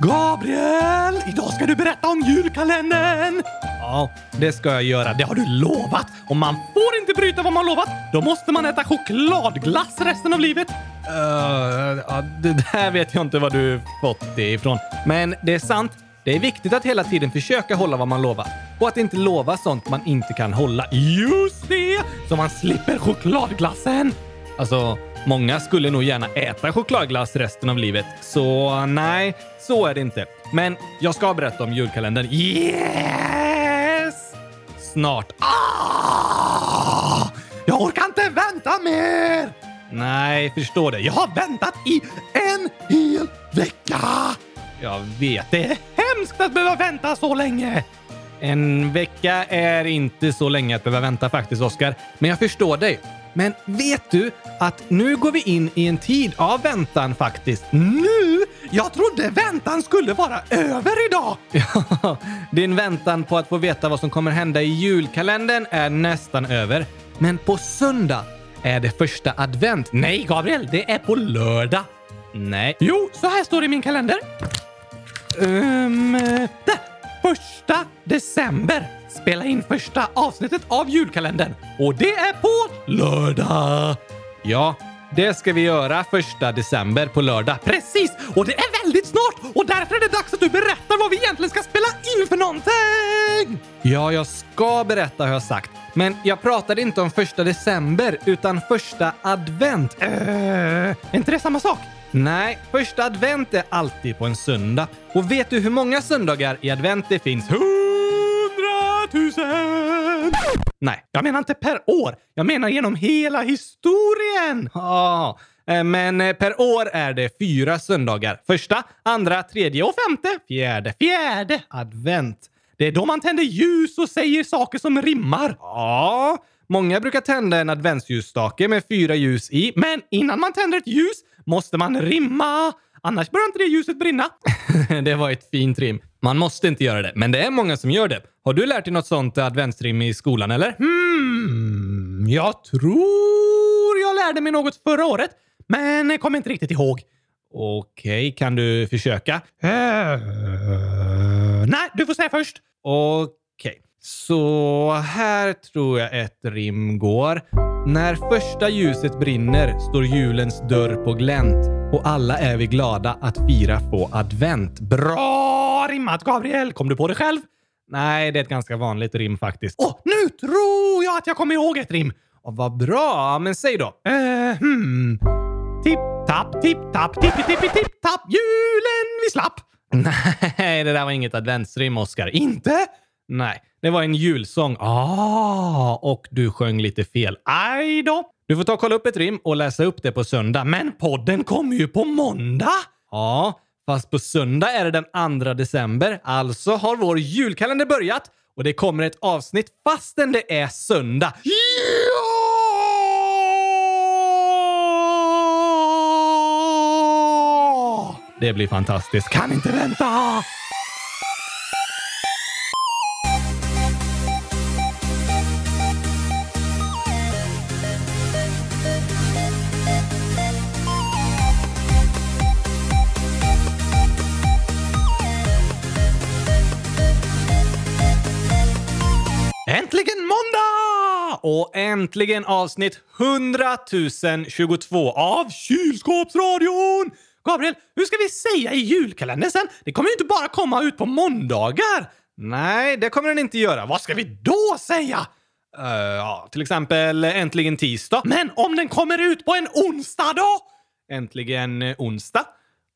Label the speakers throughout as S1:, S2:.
S1: Gabriel! Idag ska du berätta om julkalendern! Ja, det ska jag göra. Det har du lovat. Och man får inte bryta vad man lovat. Då måste man äta chokladglass resten av livet. Uh, ja, det där vet jag inte var du fått det ifrån. Men det är sant. Det är viktigt att hela tiden försöka hålla vad man lovar. Och att inte lova sånt man inte kan hålla. Just det! Så man slipper chokladglassen. Alltså, många skulle nog gärna äta chokladglass resten av livet. Så nej, så är det inte. Men jag ska berätta om julkalendern. Yes! Snart. Ah! Jag orkar inte vänta mer! Nej, förstår det. Jag har väntat i en hel vecka! Jag vet, det är hemskt att behöva vänta så länge. En vecka är inte så länge att behöva vänta faktiskt, Oskar. Men jag förstår dig. Men vet du att nu går vi in i en tid av väntan faktiskt. Nu? Jag trodde väntan skulle vara över idag! Ja, din väntan på att få veta vad som kommer hända i julkalendern är nästan över. Men på söndag är det första advent. Nej, Gabriel, det är på lördag. Nej. Jo, så här står det i min kalender. Um, där! Första december spela in första avsnittet av julkalendern. Och det är på lördag! Ja, det ska vi göra första december på lördag. Precis! Och det är väldigt snart! Och därför är det dags att du berättar vad vi egentligen ska spela in för någonting! Ja, jag ska berätta har jag sagt. Men jag pratade inte om första december, utan första advent. Äh, är inte det samma sak? Nej, första advent är alltid på en söndag. Och vet du hur många söndagar i advent det finns? Hundratusen! Nej, jag menar inte per år. Jag menar genom hela historien. Ja, eh, men eh, per år är det fyra söndagar. Första, andra, tredje och femte. Fjärde, fjärde advent. Det är då man tänder ljus och säger saker som rimmar. Ja, många brukar tända en adventsljusstake med fyra ljus i, men innan man tänder ett ljus måste man rimma. Annars börjar inte det ljuset brinna. det var ett fint rim. Man måste inte göra det, men det är många som gör det. Har du lärt dig något sånt adventsrim i skolan, eller? Hmm, jag tror jag lärde mig något förra året, men jag kommer inte riktigt ihåg. Okej, okay, kan du försöka? Uh, nej, du får säga först. Okej. Okay. Så här tror jag ett rim går. När första ljuset brinner står julens dörr på glänt och alla är vi glada att fira få advent. Bra rimmat Gabriel! Kom du på det själv? Nej, det är ett ganska vanligt rim faktiskt. Åh, oh, nu tror jag att jag kommer ihåg ett rim! Oh, vad bra, men säg då. Uh, hmm. Tipp-tapp, tipp-tapp, tippi-tippi-tipp-tapp, julen vi slapp! Nej, det där var inget adventsrim, Oskar. Inte? Nej, det var en julsång. Ah, och du sjöng lite fel. Aj då! Du får ta och kolla upp ett rim och läsa upp det på söndag. Men podden kommer ju på måndag! Ja, fast på söndag är det den 2 december. Alltså har vår julkalender börjat och det kommer ett avsnitt fastän det är söndag. Ja! Det blir fantastiskt. Kan inte vänta! Och äntligen avsnitt 100 022 av Kylskåpsradion! Gabriel, hur ska vi säga i julkalendern sen? Det kommer ju inte bara komma ut på måndagar. Nej, det kommer den inte göra. Vad ska vi då säga? Uh, ja, till exempel äntligen tisdag. Men om den kommer ut på en onsdag då? Äntligen eh, onsdag.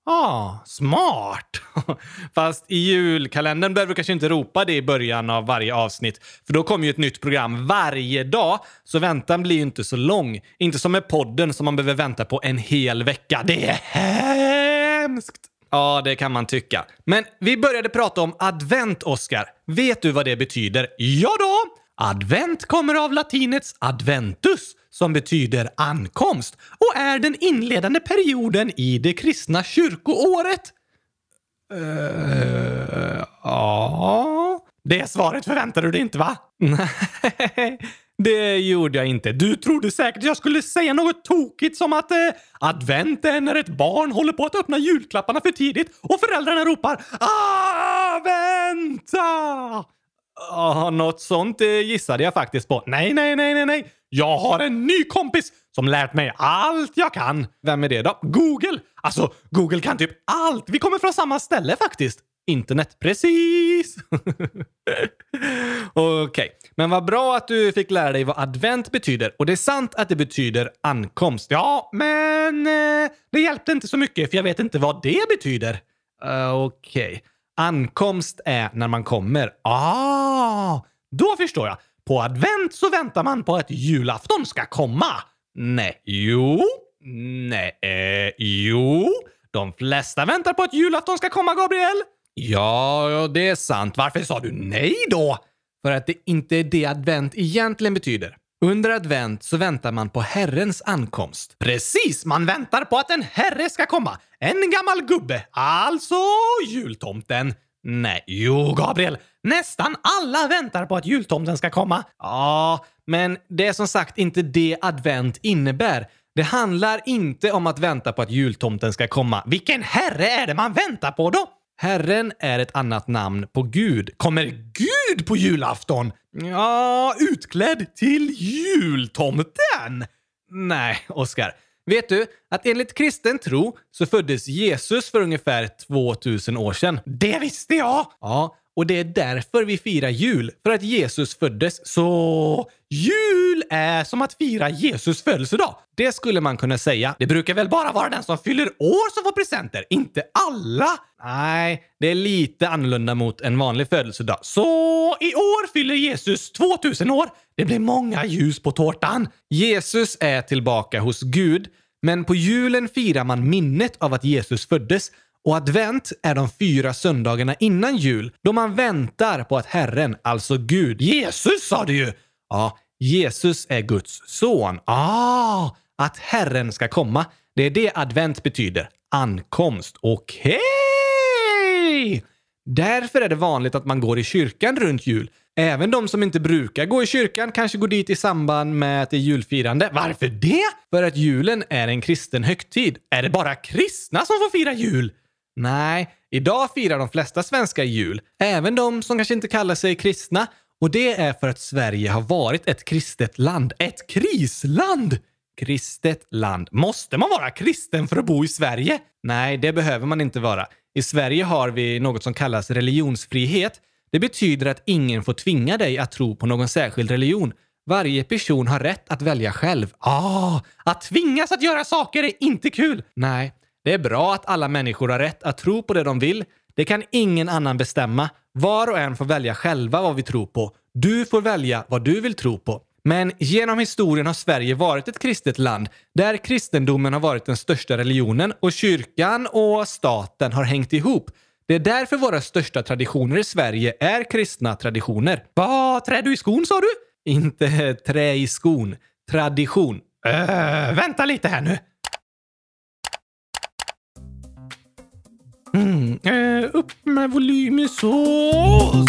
S1: Ah, smart! Fast i julkalendern behöver du kanske inte ropa det i början av varje avsnitt, för då kommer ju ett nytt program varje dag, så väntan blir ju inte så lång. Inte som med podden som man behöver vänta på en hel vecka. Det är hemskt! Ja, det kan man tycka. Men vi började prata om advent, Oscar. Vet du vad det betyder? Ja då! Advent kommer av latinets adventus, som betyder ankomst och är den inledande perioden i det kristna kyrkoåret. Uh, ja... Det svaret förväntade du dig inte, va? Nej, det gjorde jag inte. Du trodde säkert jag skulle säga något tokigt som att eh, advent är när ett barn håller på att öppna julklapparna för tidigt och föräldrarna ropar ah, vänta! Ah, något sånt eh, gissade jag faktiskt på. Nej, nej, nej, nej, nej. Jag har en ny kompis som lärt mig allt jag kan. Vem är det då? Google! Alltså, Google kan typ allt. Vi kommer från samma ställe faktiskt. Internet. Precis! Okej, okay. men vad bra att du fick lära dig vad advent betyder. Och det är sant att det betyder ankomst. Ja, men eh, det hjälpte inte så mycket för jag vet inte vad det betyder. Uh, Okej. Okay. Ankomst är när man kommer. Ah, då förstår jag. På advent så väntar man på att julafton ska komma. Nej, jo, nej, eh, jo. De flesta väntar på att julafton ska komma, Gabriel. Ja, det är sant. Varför sa du nej då? För att det inte är det advent egentligen betyder. Under advent så väntar man på Herrens ankomst. Precis! Man väntar på att en herre ska komma. En gammal gubbe. Alltså jultomten. Nej, jo Gabriel. Nästan alla väntar på att jultomten ska komma. Ja, men det är som sagt inte det advent innebär. Det handlar inte om att vänta på att jultomten ska komma. Vilken herre är det man väntar på då? Herren är ett annat namn på Gud. Kommer Gud på julafton? Ja, utklädd till jultomten? Nej, Oskar. Vet du att enligt kristen tro så föddes Jesus för ungefär 2000 år sedan? Det visste jag! Ja, och det är därför vi firar jul. För att Jesus föddes. Så jul är som att fira Jesus födelsedag. Det skulle man kunna säga. Det brukar väl bara vara den som fyller år som får presenter, inte alla? Nej, det är lite annorlunda mot en vanlig födelsedag. Så i år fyller Jesus 2000 år. Det blir många ljus på tårtan. Jesus är tillbaka hos Gud, men på julen firar man minnet av att Jesus föddes och advent är de fyra söndagarna innan jul då man väntar på att Herren, alltså Gud, Jesus sa du ju! Ja, Jesus är Guds son. Ah, att Herren ska komma. Det är det advent betyder. Ankomst. Okej! Okay. Därför är det vanligt att man går i kyrkan runt jul. Även de som inte brukar gå i kyrkan kanske går dit i samband med att det är julfirande. Varför det? För att julen är en kristen högtid. Är det bara kristna som får fira jul? Nej, idag firar de flesta svenskar jul. Även de som kanske inte kallar sig kristna. Och det är för att Sverige har varit ett kristet land. Ett krisland! Kristet land. Måste man vara kristen för att bo i Sverige? Nej, det behöver man inte vara. I Sverige har vi något som kallas religionsfrihet. Det betyder att ingen får tvinga dig att tro på någon särskild religion. Varje person har rätt att välja själv. Ah, att tvingas att göra saker är inte kul! Nej, det är bra att alla människor har rätt att tro på det de vill. Det kan ingen annan bestämma. Var och en får välja själva vad vi tror på. Du får välja vad du vill tro på. Men genom historien har Sverige varit ett kristet land där kristendomen har varit den största religionen och kyrkan och staten har hängt ihop. Det är därför våra största traditioner i Sverige är kristna traditioner. Vad trä du i skon sa du? Inte trä i skon. Tradition. Äh, vänta lite här nu. Mm, eh, upp med volymen så.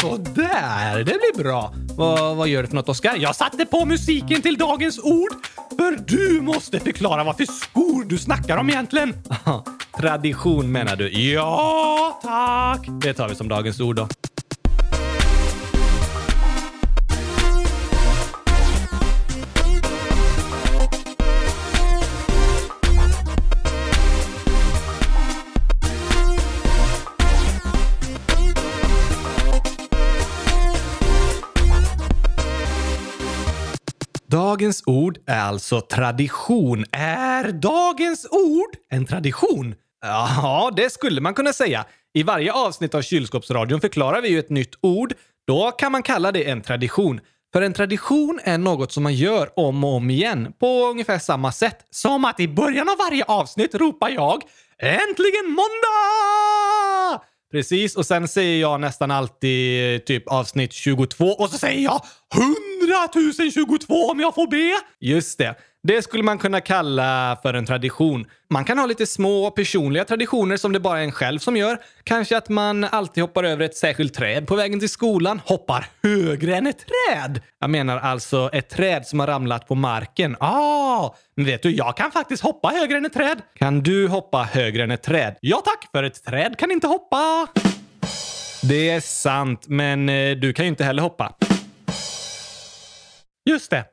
S1: Så där. Det blir bra. Va, vad gör du för något, Oskar? Jag satte på musiken till dagens ord. För du måste förklara vad för skor du snackar om egentligen. Tradition menar du? Ja, tack. Det tar vi som dagens ord då. Dagens ord är alltså tradition. Är dagens ord en tradition? Ja, det skulle man kunna säga. I varje avsnitt av Kylskåpsradion förklarar vi ju ett nytt ord. Då kan man kalla det en tradition. För en tradition är något som man gör om och om igen på ungefär samma sätt. Som att i början av varje avsnitt ropar jag “Äntligen måndag!” Precis, och sen säger jag nästan alltid typ avsnitt 22 och så säger jag 100 022 om jag får be. Just det. Det skulle man kunna kalla för en tradition. Man kan ha lite små personliga traditioner som det bara är en själv som gör. Kanske att man alltid hoppar över ett särskilt träd på vägen till skolan. Hoppar högre än ett träd! Jag menar alltså ett träd som har ramlat på marken. Ah, men vet du, jag kan faktiskt hoppa högre än ett träd. Kan du hoppa högre än ett träd? Ja tack, för ett träd kan inte hoppa. Det är sant, men eh, du kan ju inte heller hoppa. Just det.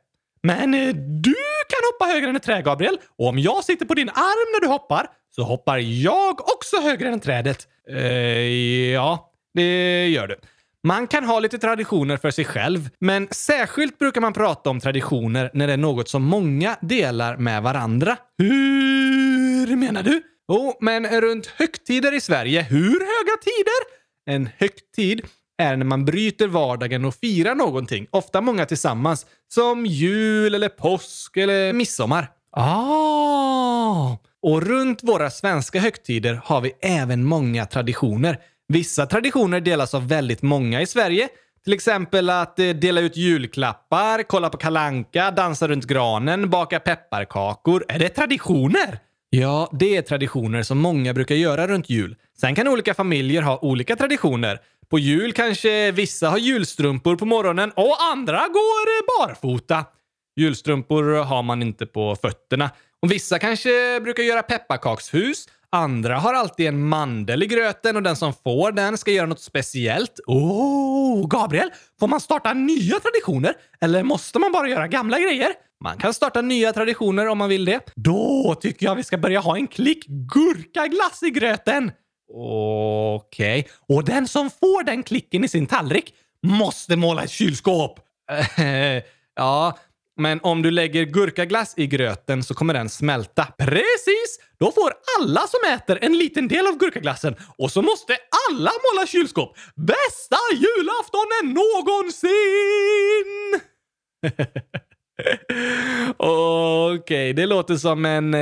S1: Men eh, du kan hoppa högre än ett träd, Gabriel. Och om jag sitter på din arm när du hoppar så hoppar jag också högre än trädet. Eh, ja, det gör du. Man kan ha lite traditioner för sig själv, men särskilt brukar man prata om traditioner när det är något som många delar med varandra. Hur menar du? Jo, oh, men runt högtider i Sverige. Hur höga tider? En högtid är när man bryter vardagen och firar någonting, ofta många tillsammans, som jul eller påsk eller midsommar. Ah! Och runt våra svenska högtider har vi även många traditioner. Vissa traditioner delas av väldigt många i Sverige. Till exempel att eh, dela ut julklappar, kolla på kalanka, dansa runt granen, baka pepparkakor. Är det traditioner? Ja, det är traditioner som många brukar göra runt jul. Sen kan olika familjer ha olika traditioner. På jul kanske vissa har julstrumpor på morgonen och andra går barfota. Julstrumpor har man inte på fötterna. Och vissa kanske brukar göra pepparkakshus. Andra har alltid en mandel i gröten och den som får den ska göra något speciellt. Oh, Gabriel! Får man starta nya traditioner? Eller måste man bara göra gamla grejer? Man kan starta nya traditioner om man vill det. Då tycker jag vi ska börja ha en klick gurkaglass i gröten. Okej. Okay. Och den som får den klicken i sin tallrik måste måla ett kylskåp. ja, men om du lägger gurkaglass i gröten så kommer den smälta. Precis! Då får alla som äter en liten del av gurkaglassen och så måste alla måla kylskåp. Bästa julaftonen någonsin! Okej, okay, det låter som en eh,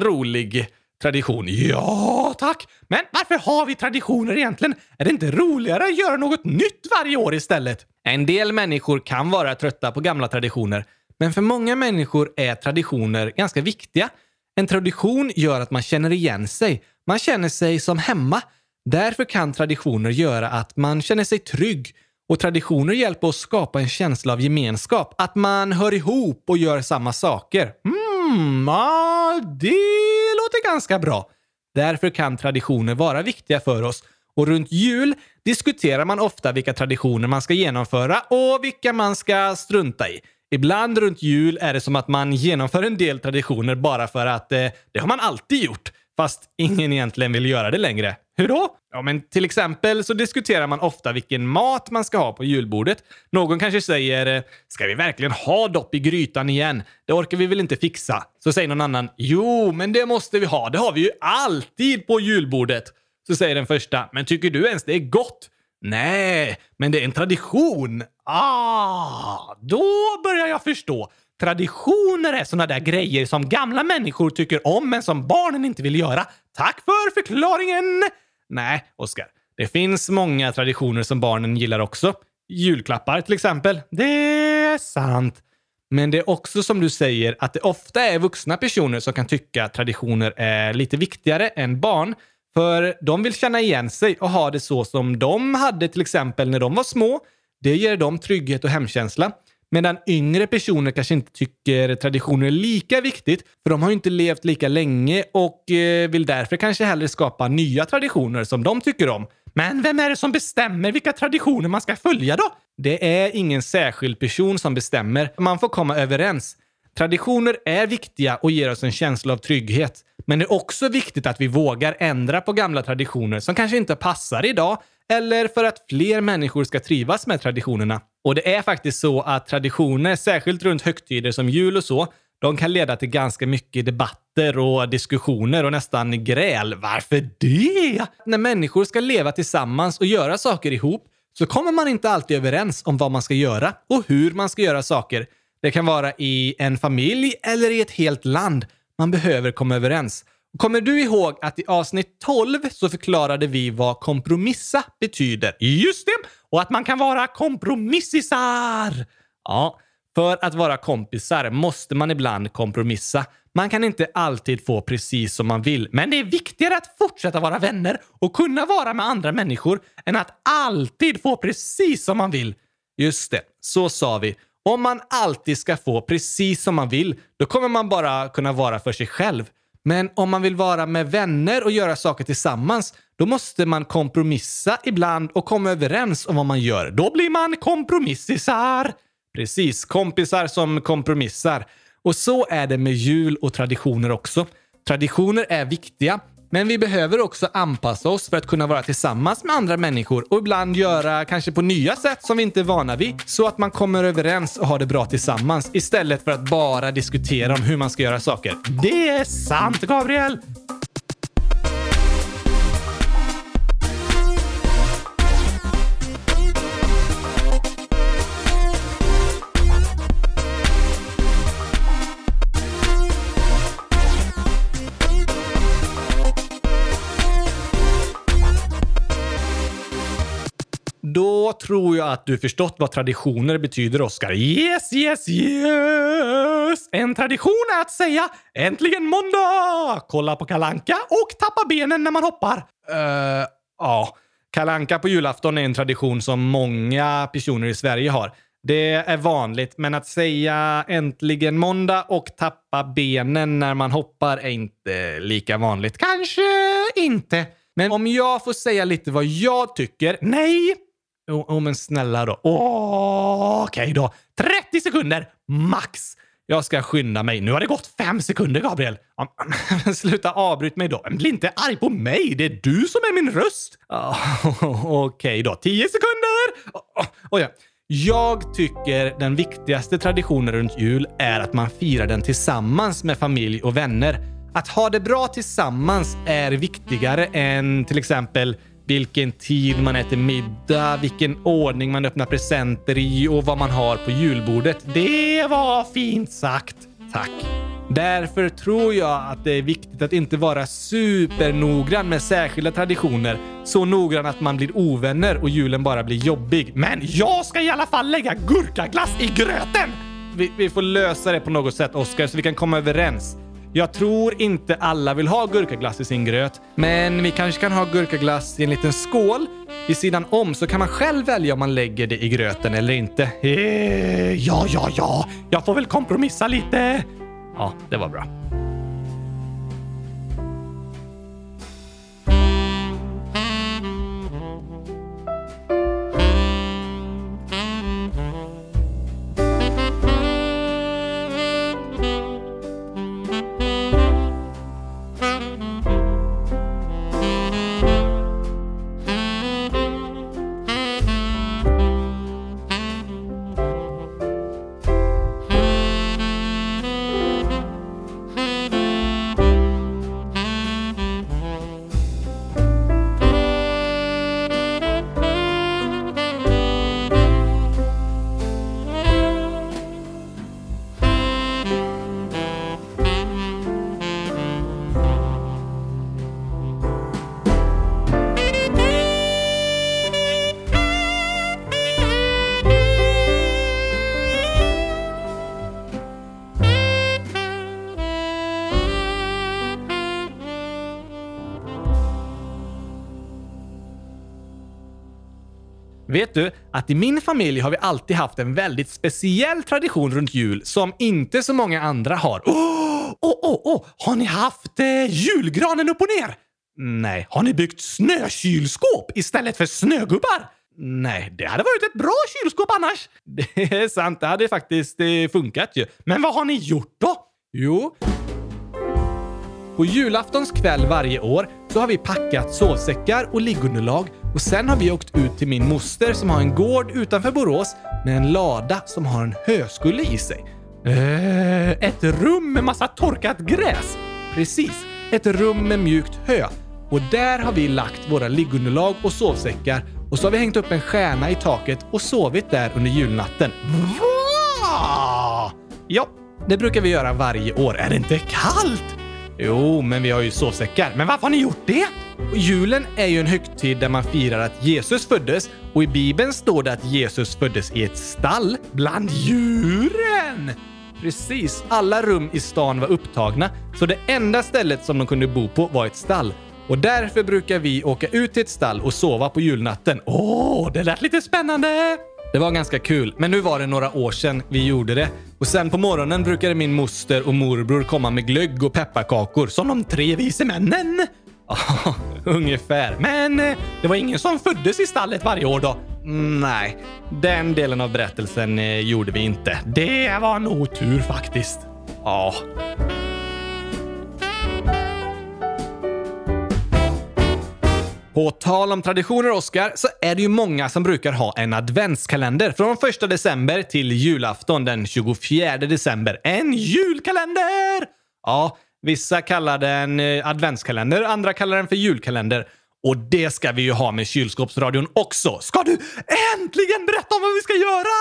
S1: rolig tradition. Ja, tack! Men varför har vi traditioner egentligen? Är det inte roligare att göra något nytt varje år istället? En del människor kan vara trötta på gamla traditioner, men för många människor är traditioner ganska viktiga. En tradition gör att man känner igen sig. Man känner sig som hemma. Därför kan traditioner göra att man känner sig trygg och traditioner hjälper oss skapa en känsla av gemenskap. Att man hör ihop och gör samma saker. Mm, ah, det låter ganska bra. Därför kan traditioner vara viktiga för oss. Och runt jul diskuterar man ofta vilka traditioner man ska genomföra och vilka man ska strunta i. Ibland runt jul är det som att man genomför en del traditioner bara för att eh, det har man alltid gjort, fast ingen egentligen vill göra det längre. Hur då? Ja, men till exempel så diskuterar man ofta vilken mat man ska ha på julbordet. Någon kanske säger eh, “Ska vi verkligen ha dopp i grytan igen? Det orkar vi väl inte fixa?” Så säger någon annan “Jo, men det måste vi ha. Det har vi ju alltid på julbordet.” Så säger den första “Men tycker du ens det är gott?” “Nej, men det är en tradition.” Ah, då börjar jag förstå. Traditioner är såna där grejer som gamla människor tycker om men som barnen inte vill göra. Tack för förklaringen! Nej, Oskar. Det finns många traditioner som barnen gillar också. Julklappar till exempel. Det är sant. Men det är också som du säger att det ofta är vuxna personer som kan tycka att traditioner är lite viktigare än barn. För de vill känna igen sig och ha det så som de hade till exempel när de var små. Det ger dem trygghet och hemkänsla. Medan yngre personer kanske inte tycker traditioner är lika viktigt, för de har ju inte levt lika länge och eh, vill därför kanske hellre skapa nya traditioner som de tycker om. Men vem är det som bestämmer vilka traditioner man ska följa då? Det är ingen särskild person som bestämmer. Man får komma överens. Traditioner är viktiga och ger oss en känsla av trygghet. Men det är också viktigt att vi vågar ändra på gamla traditioner som kanske inte passar idag eller för att fler människor ska trivas med traditionerna. Och det är faktiskt så att traditioner, särskilt runt högtider som jul och så, de kan leda till ganska mycket debatter och diskussioner och nästan gräl. Varför det? När människor ska leva tillsammans och göra saker ihop så kommer man inte alltid överens om vad man ska göra och hur man ska göra saker. Det kan vara i en familj eller i ett helt land. Man behöver komma överens. Kommer du ihåg att i avsnitt 12 så förklarade vi vad kompromissa betyder? Just det! Och att man kan vara kompromissisar! Ja, För att vara kompisar måste man ibland kompromissa. Man kan inte alltid få precis som man vill, men det är viktigare att fortsätta vara vänner och kunna vara med andra människor än att alltid få precis som man vill. Just det, så sa vi. Om man alltid ska få precis som man vill, då kommer man bara kunna vara för sig själv. Men om man vill vara med vänner och göra saker tillsammans, då måste man kompromissa ibland och komma överens om vad man gör. Då blir man kompromissisar. Precis, kompisar som kompromissar. Och så är det med jul och traditioner också. Traditioner är viktiga, men vi behöver också anpassa oss för att kunna vara tillsammans med andra människor och ibland göra kanske på nya sätt som vi inte är vana vid så att man kommer överens och har det bra tillsammans istället för att bara diskutera om hur man ska göra saker. Det är sant, Gabriel! Då tror jag att du förstått vad traditioner betyder, Oskar. Yes, yes, yes! En tradition är att säga “Äntligen måndag!” Kolla på kalanka och tappa benen när man hoppar. Uh, ja. Kalanka på julafton är en tradition som många personer i Sverige har. Det är vanligt, men att säga “äntligen måndag” och tappa benen när man hoppar är inte lika vanligt. Kanske inte. Men om jag får säga lite vad jag tycker. Nej! Jo, oh, oh, men snälla då. Oh, Okej okay då. 30 sekunder max. Jag ska skynda mig. Nu har det gått fem sekunder, Gabriel. Sluta avbryt mig då. Bli inte arg på mig. Det är du som är min röst. Oh, Okej okay då. 10 sekunder. Oh, oh, ja. Jag tycker den viktigaste traditionen runt jul är att man firar den tillsammans med familj och vänner. Att ha det bra tillsammans är viktigare än till exempel vilken tid man äter middag, vilken ordning man öppnar presenter i och vad man har på julbordet. Det var fint sagt. Tack. Därför tror jag att det är viktigt att inte vara supernoggrann med särskilda traditioner. Så noggrann att man blir ovänner och julen bara blir jobbig. Men jag ska i alla fall lägga gurkaglass i gröten! Vi, vi får lösa det på något sätt, Oskar, så vi kan komma överens. Jag tror inte alla vill ha gurkaglass i sin gröt, men vi kanske kan ha gurkaglass i en liten skål. Vid sidan om så kan man själv välja om man lägger det i gröten eller inte. Eh, ja, ja, ja, jag får väl kompromissa lite. Ja, det var bra. Vet du att i min familj har vi alltid haft en väldigt speciell tradition runt jul som inte så många andra har. Åh, oh, oh, oh, Har ni haft eh, julgranen upp och ner? Nej. Har ni byggt snökylskåp istället för snögubbar? Nej, det hade varit ett bra kylskåp annars. Det är sant, det hade faktiskt eh, funkat ju. Men vad har ni gjort då? Jo, på julaftons kväll varje år så har vi packat sovsäckar och liggunderlag och sen har vi åkt ut till min moster som har en gård utanför Borås med en lada som har en höskulle i sig. Äh, ett rum med massa torkat gräs! Precis, ett rum med mjukt hö. Och där har vi lagt våra liggunderlag och sovsäckar och så har vi hängt upp en stjärna i taket och sovit där under julnatten. Va? Ja, det brukar vi göra varje år. Är det inte kallt? Jo, men vi har ju sovsäckar. Men varför har ni gjort det? Julen är ju en högtid där man firar att Jesus föddes och i Bibeln står det att Jesus föddes i ett stall bland djuren. Precis, alla rum i stan var upptagna, så det enda stället som de kunde bo på var ett stall. Och därför brukar vi åka ut till ett stall och sova på julnatten. Åh, det lät lite spännande! Det var ganska kul, men nu var det några år sedan vi gjorde det. Och sen på morgonen brukade min moster och morbror komma med glögg och pepparkakor som de tre vise männen. Ja, ungefär. Men eh, det var ingen som föddes i stallet varje år då? Mm, nej, den delen av berättelsen eh, gjorde vi inte. Det var en otur faktiskt. Ja. På tal om traditioner, Oskar, så är det ju många som brukar ha en adventskalender från 1 december till julafton den 24 december. En julkalender! Ja, vissa kallar den eh, adventskalender, andra kallar den för julkalender. Och det ska vi ju ha med kylskåpsradion också. Ska du äntligen berätta om vad vi ska göra?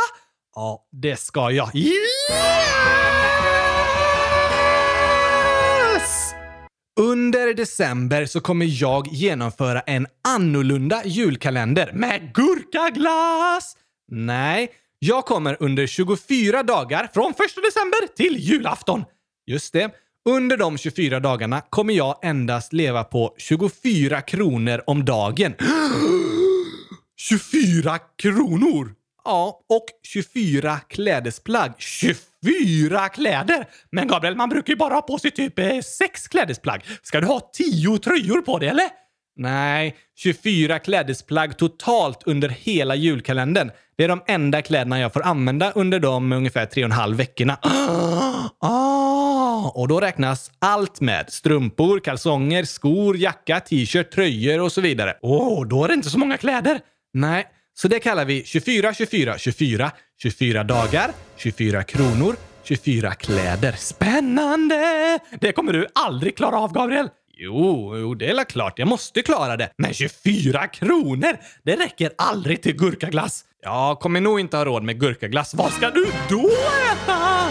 S1: Ja, det ska jag. Yeah! Under december så kommer jag genomföra en annorlunda julkalender med gurkaglass. Nej, jag kommer under 24 dagar från 1 december till julafton. Just det. Under de 24 dagarna kommer jag endast leva på 24 kronor om dagen. 24 kronor! Ja, och 24 klädesplagg. 24 kläder! Men Gabriel, man brukar ju bara ha på sig typ eh, sex klädesplagg. Ska du ha 10 tröjor på dig, eller? Nej, 24 klädesplagg totalt under hela julkalendern. Det är de enda kläderna jag får använda under de ungefär tre och en halv veckorna. Ah, och då räknas allt med. Strumpor, kalsonger, skor, jacka, t-shirt, tröjor och så vidare. Åh, oh, då är det inte så många kläder. Nej, så det kallar vi 24, 24, 24, 24 dagar, 24 kronor, 24 kläder. Spännande! Det kommer du aldrig klara av, Gabriel. Jo, jo, det är väl klart. Jag måste klara det. Men 24 kronor! Det räcker aldrig till gurkaglass. Jag kommer nog inte ha råd med gurkaglass. Vad ska du då äta?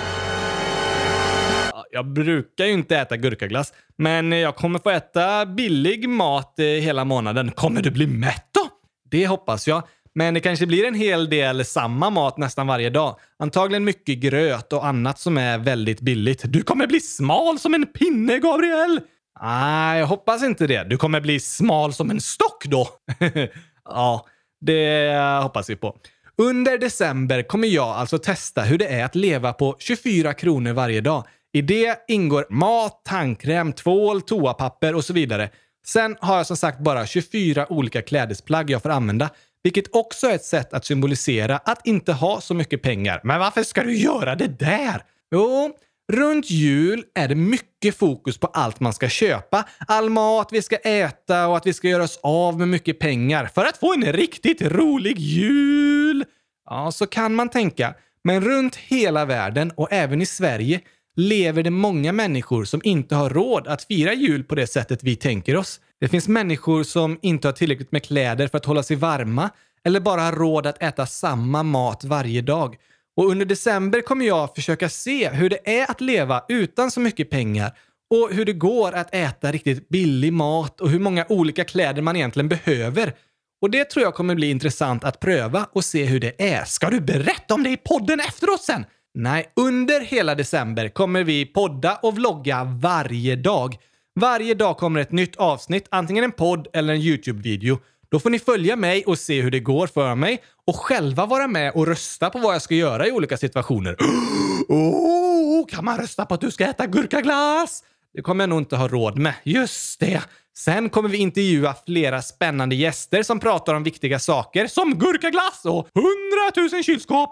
S1: Jag brukar ju inte äta gurkaglass, men jag kommer få äta billig mat eh, hela månaden. Kommer du bli mätt då? Det hoppas jag. Men det kanske blir en hel del samma mat nästan varje dag. Antagligen mycket gröt och annat som är väldigt billigt. Du kommer bli smal som en pinne, Gabriel! Nej, jag hoppas inte det. Du kommer bli smal som en stock då. ja, det hoppas vi på. Under december kommer jag alltså testa hur det är att leva på 24 kronor varje dag. I det ingår mat, tandkräm, tvål, toapapper och så vidare. Sen har jag som sagt bara 24 olika klädesplagg jag får använda, vilket också är ett sätt att symbolisera att inte ha så mycket pengar. Men varför ska du göra det där? Jo, Runt jul är det mycket fokus på allt man ska köpa. All mat vi ska äta och att vi ska göra oss av med mycket pengar för att få en riktigt rolig jul. Ja, så kan man tänka. Men runt hela världen och även i Sverige lever det många människor som inte har råd att fira jul på det sättet vi tänker oss. Det finns människor som inte har tillräckligt med kläder för att hålla sig varma eller bara har råd att äta samma mat varje dag. Och under december kommer jag försöka se hur det är att leva utan så mycket pengar och hur det går att äta riktigt billig mat och hur många olika kläder man egentligen behöver. Och det tror jag kommer bli intressant att pröva och se hur det är. Ska du berätta om det i podden efteråt sen? Nej, under hela december kommer vi podda och vlogga varje dag. Varje dag kommer ett nytt avsnitt, antingen en podd eller en YouTube-video. Då får ni följa mig och se hur det går för mig och själva vara med och rösta på vad jag ska göra i olika situationer. Oh, kan man rösta på att du ska äta gurkaglass? Det kommer jag nog inte ha råd med. Just det! Sen kommer vi intervjua flera spännande gäster som pratar om viktiga saker som gurkaglass och hundratusen kylskåp.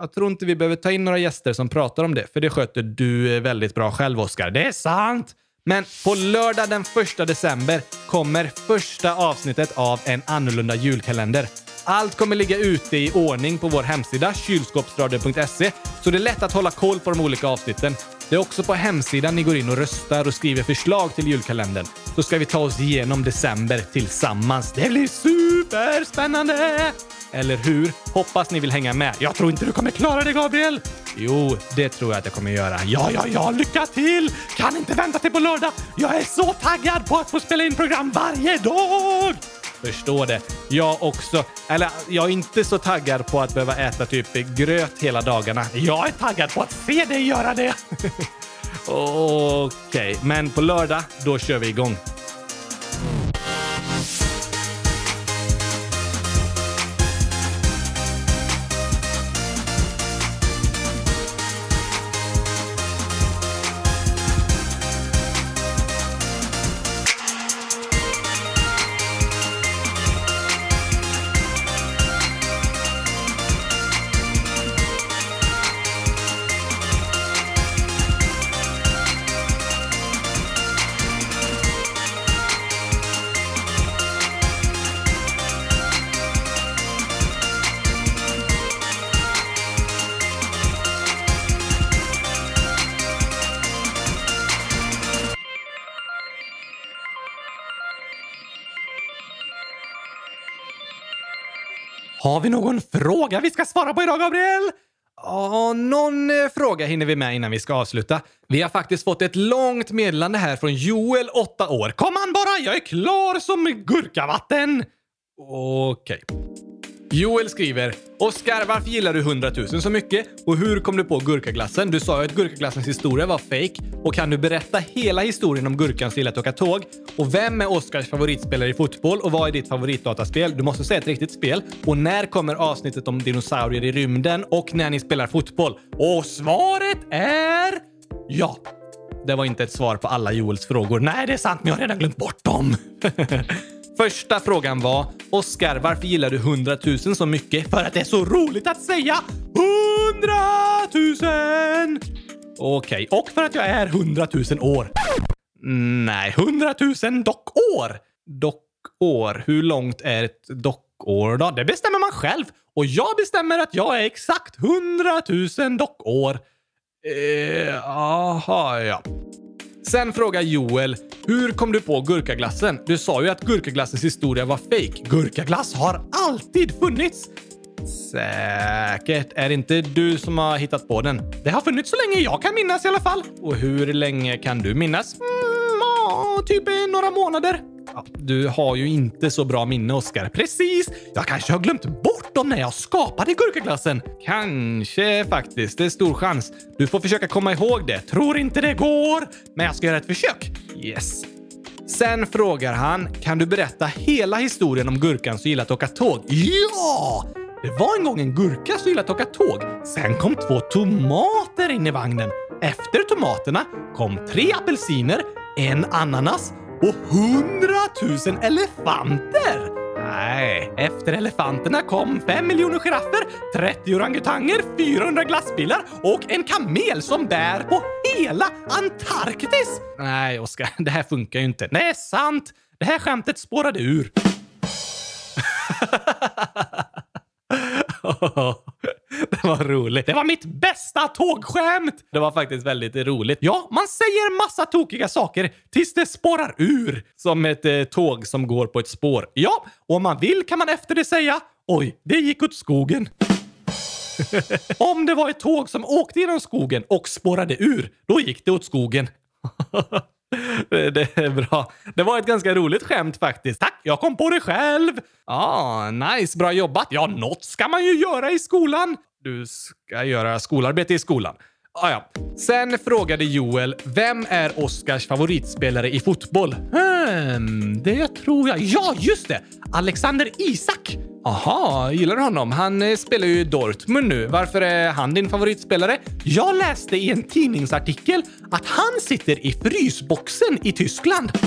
S1: Jag tror inte vi behöver ta in några gäster som pratar om det, för det sköter du väldigt bra själv, Oskar. Det är sant! Men på lördag den 1 december kommer första avsnittet av en annorlunda julkalender. Allt kommer ligga ute i ordning på vår hemsida kylskåpsradion.se så det är lätt att hålla koll på de olika avsnitten. Det är också på hemsidan ni går in och röstar och skriver förslag till julkalendern så ska vi ta oss igenom december tillsammans. Det blir superspännande! Eller hur? Hoppas ni vill hänga med. Jag tror inte du kommer klara det, Gabriel! Jo, det tror jag att jag kommer göra. Ja, ja, ja, lycka till! Kan inte vänta till på lördag. Jag är så taggad på att få spela in program varje dag! Förstår det. Jag också. Eller, jag är inte så taggad på att behöva äta typ gröt hela dagarna. Jag är taggad på att se dig göra det! Okej, okay. men på lördag, då kör vi igång. Har vi någon fråga vi ska svara på idag, Gabriel? Ja, någon eh, fråga hinner vi med innan vi ska avsluta. Vi har faktiskt fått ett långt meddelande här från Joel, 8 år. Kom an bara, jag är klar som gurkavatten! Okej. Okay. Joel skriver “Oskar, varför gillar du 100 000 så mycket? Och hur kom du på gurkaglassen? Du sa ju att gurkaglassens historia var fake. Och kan du berätta hela historien om gurkan som gillar att åka tåg? Och vem är Oskars favoritspelare i fotboll? Och vad är ditt favoritdataspel? Du måste säga ett riktigt spel. Och när kommer avsnittet om dinosaurier i rymden? Och när ni spelar fotboll? Och svaret är... Ja. Det var inte ett svar på alla Joels frågor. Nej, det är sant, men jag har redan glömt bort dem. Första frågan var Oskar, varför gillar du 100 000 så mycket? För att det är så roligt att säga 100 000! Okej, okay. och för att jag är 100 000 år. Nej, 100 000 dockår. Dockår. Hur långt är ett dockår då? Det bestämmer man själv. Och jag bestämmer att jag är exakt 100 000 dockår. Eh, aha, ja. Sen frågar Joel, hur kom du på gurkaglassen? Du sa ju att gurkaglassens historia var fake. Gurkaglass har alltid funnits! Säkert. Är det inte du som har hittat på den? Det har funnits så länge jag kan minnas i alla fall. Och hur länge kan du minnas? Mm, åh, typ några månader. Ja, du har ju inte så bra minne, Oskar. Precis! Jag kanske har glömt bort dem när jag skapade gurkaglassen. Kanske faktiskt. Det är stor chans. Du får försöka komma ihåg det. Tror inte det går, men jag ska göra ett försök. Yes. Sen frågar han, kan du berätta hela historien om gurkan som gillar att åka tåg? Ja! Det var en gång en gurka som gillade att åka tåg. Sen kom två tomater in i vagnen. Efter tomaterna kom tre apelsiner, en ananas och hundratusen elefanter! Nej, efter elefanterna kom fem miljoner giraffer, 30 orangutanger, 400 glassbilar och en kamel som bär på hela Antarktis! Nej, Oskar, det här funkar ju inte. Nej, sant! Det här skämtet spårade ur. det var roligt. Det var mitt bästa tågskämt! Det var faktiskt väldigt roligt. Ja, man säger massa tokiga saker tills det spårar ur. Som ett eh, tåg som går på ett spår. Ja, och om man vill kan man efter det säga “Oj, det gick åt skogen”. om det var ett tåg som åkte genom skogen och spårade ur, då gick det åt skogen. Det är bra. Det var ett ganska roligt skämt faktiskt. Tack, jag kom på det själv! Ah, nice. Bra jobbat. Ja, något ska man ju göra i skolan. Du ska göra skolarbete i skolan. Ah, ja. Sen frågade Joel, vem är Oscars favoritspelare i fotboll? Hmm, det tror jag. Ja, just det! Alexander Isak! Aha, gillar du honom? Han eh, spelar ju i Dortmund nu. Varför är han din favoritspelare? Jag läste i en tidningsartikel att han sitter i frysboxen i Tyskland.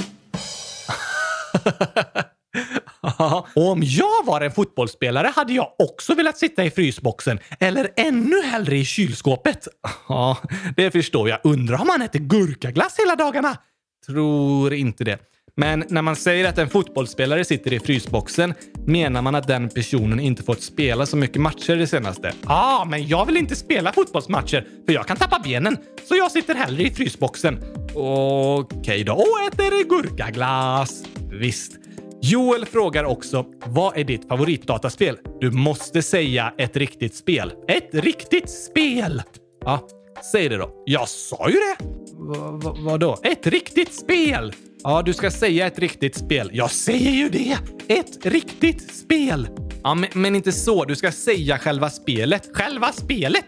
S1: Och om jag var en fotbollsspelare hade jag också velat sitta i frysboxen. Eller ännu hellre i kylskåpet. Ja, det förstår jag. Undrar om man äter gurkaglass hela dagarna? Tror inte det. Men när man säger att en fotbollsspelare sitter i frysboxen menar man att den personen inte fått spela så mycket matcher det senaste. Ja, ah, men jag vill inte spela fotbollsmatcher för jag kan tappa benen, så jag sitter hellre i frysboxen. Okej då. Och äter gurkaglass. Visst. Joel frågar också, vad är ditt favoritdataspel? Du måste säga ett riktigt spel. Ett riktigt spel! Ja, säg det då. Jag sa ju det! Va, va, vadå? Ett riktigt spel! Ja, du ska säga ett riktigt spel. Jag säger ju det! Ett riktigt spel! Ja, men, men inte så. Du ska säga själva spelet. Själva spelet?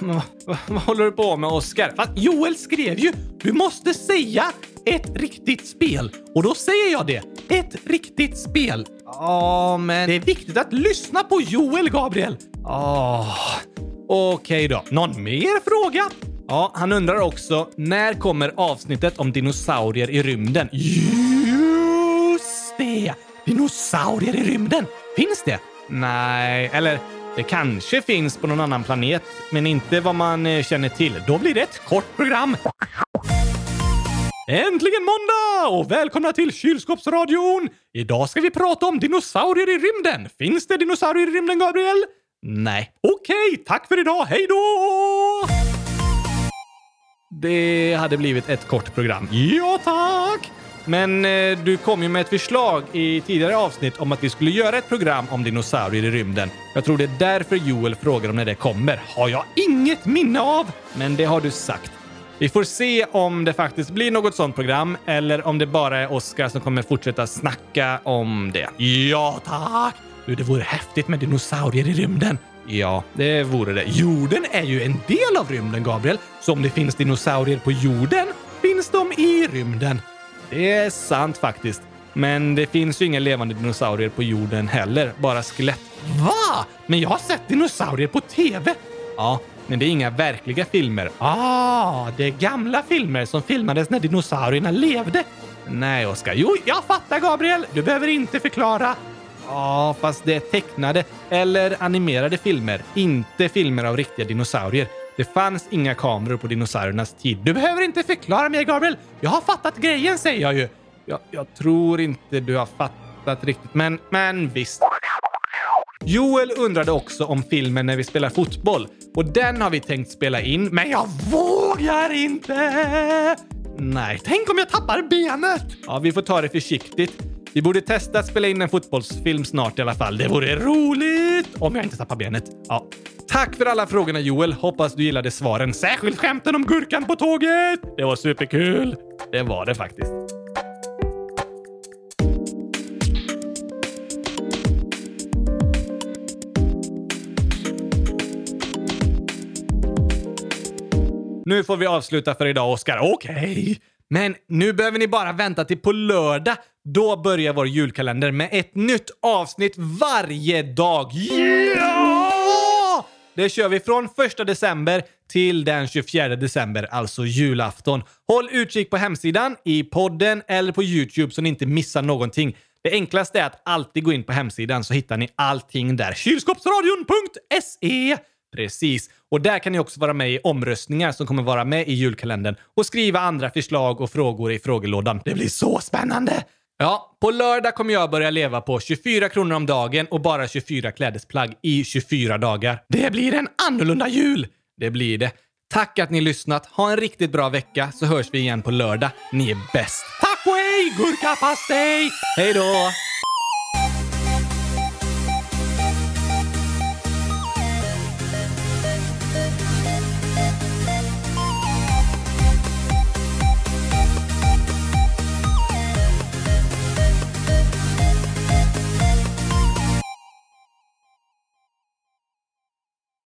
S1: Men, vad, vad, håller du på med, Oskar? Joel skrev ju du måste säga ett riktigt spel. Och då säger jag det. Ett riktigt spel. Ja, men... Det är viktigt att lyssna på Joel, Gabriel. Oh. Okej okay då. Någon mer fråga? Ja, han undrar också när kommer avsnittet om dinosaurier i rymden? Just det! Dinosaurier i rymden! Finns det? Nej, eller det kanske finns på någon annan planet, men inte vad man eh, känner till. Då blir det ett kort program. Äntligen måndag och välkomna till Kylskåpsradion! Idag ska vi prata om dinosaurier i rymden. Finns det dinosaurier i rymden, Gabriel? Nej. Okej, okay, tack för idag. Hej då! Det hade blivit ett kort program. Ja, tack! Men eh, du kom ju med ett förslag i tidigare avsnitt om att vi skulle göra ett program om dinosaurier i rymden. Jag tror det är därför Joel frågar om när det kommer. Har jag inget minne av! Men det har du sagt. Vi får se om det faktiskt blir något sånt program eller om det bara är Oskar som kommer fortsätta snacka om det. Ja, tack! Du, det vore häftigt med dinosaurier i rymden. Ja, det vore det. Jorden är ju en del av rymden, Gabriel. Så om det finns dinosaurier på jorden finns de i rymden. Det är sant faktiskt. Men det finns ju inga levande dinosaurier på jorden heller, bara skelett. Va? Men jag har sett dinosaurier på TV! Ja, men det är inga verkliga filmer. Ah, det är gamla filmer som filmades när dinosaurierna levde. Nej, Oskar. Jo, jag fattar Gabriel. Du behöver inte förklara. Ja, fast det är tecknade eller animerade filmer, inte filmer av riktiga dinosaurier. Det fanns inga kameror på dinosauriernas tid. Du behöver inte förklara mer, Gabriel. Jag har fattat grejen, säger jag ju. Jag, jag tror inte du har fattat riktigt, men, men visst. Joel undrade också om filmen När vi spelar fotboll och den har vi tänkt spela in, men jag vågar inte! Nej, tänk om jag tappar benet! Ja, vi får ta det försiktigt. Vi borde testa att spela in en fotbollsfilm snart i alla fall. Det vore roligt! Om jag inte tappar benet. Ja. Tack för alla frågorna Joel. Hoppas du gillade svaren. Särskilt skämten om gurkan på tåget! Det var superkul. Det var det faktiskt. Nu får vi avsluta för idag, Oskar. Okej. Okay. Men nu behöver ni bara vänta till på lördag. Då börjar vår julkalender med ett nytt avsnitt varje dag. Ja! Det kör vi från 1 december till den 24 december, alltså julafton. Håll utkik på hemsidan, i podden eller på YouTube så ni inte missar någonting. Det enklaste är att alltid gå in på hemsidan så hittar ni allting där. Kylskåpsradion.se Precis. Och där kan ni också vara med i omröstningar som kommer vara med i julkalendern och skriva andra förslag och frågor i frågelådan. Det blir så spännande! Ja, på lördag kommer jag börja leva på 24 kronor om dagen och bara 24 klädesplagg i 24 dagar. Det blir en annorlunda jul! Det blir det. Tack att ni lyssnat. Ha en riktigt bra vecka så hörs vi igen på lördag. Ni är bäst. Tack och hej, gurkapastej! Hej då!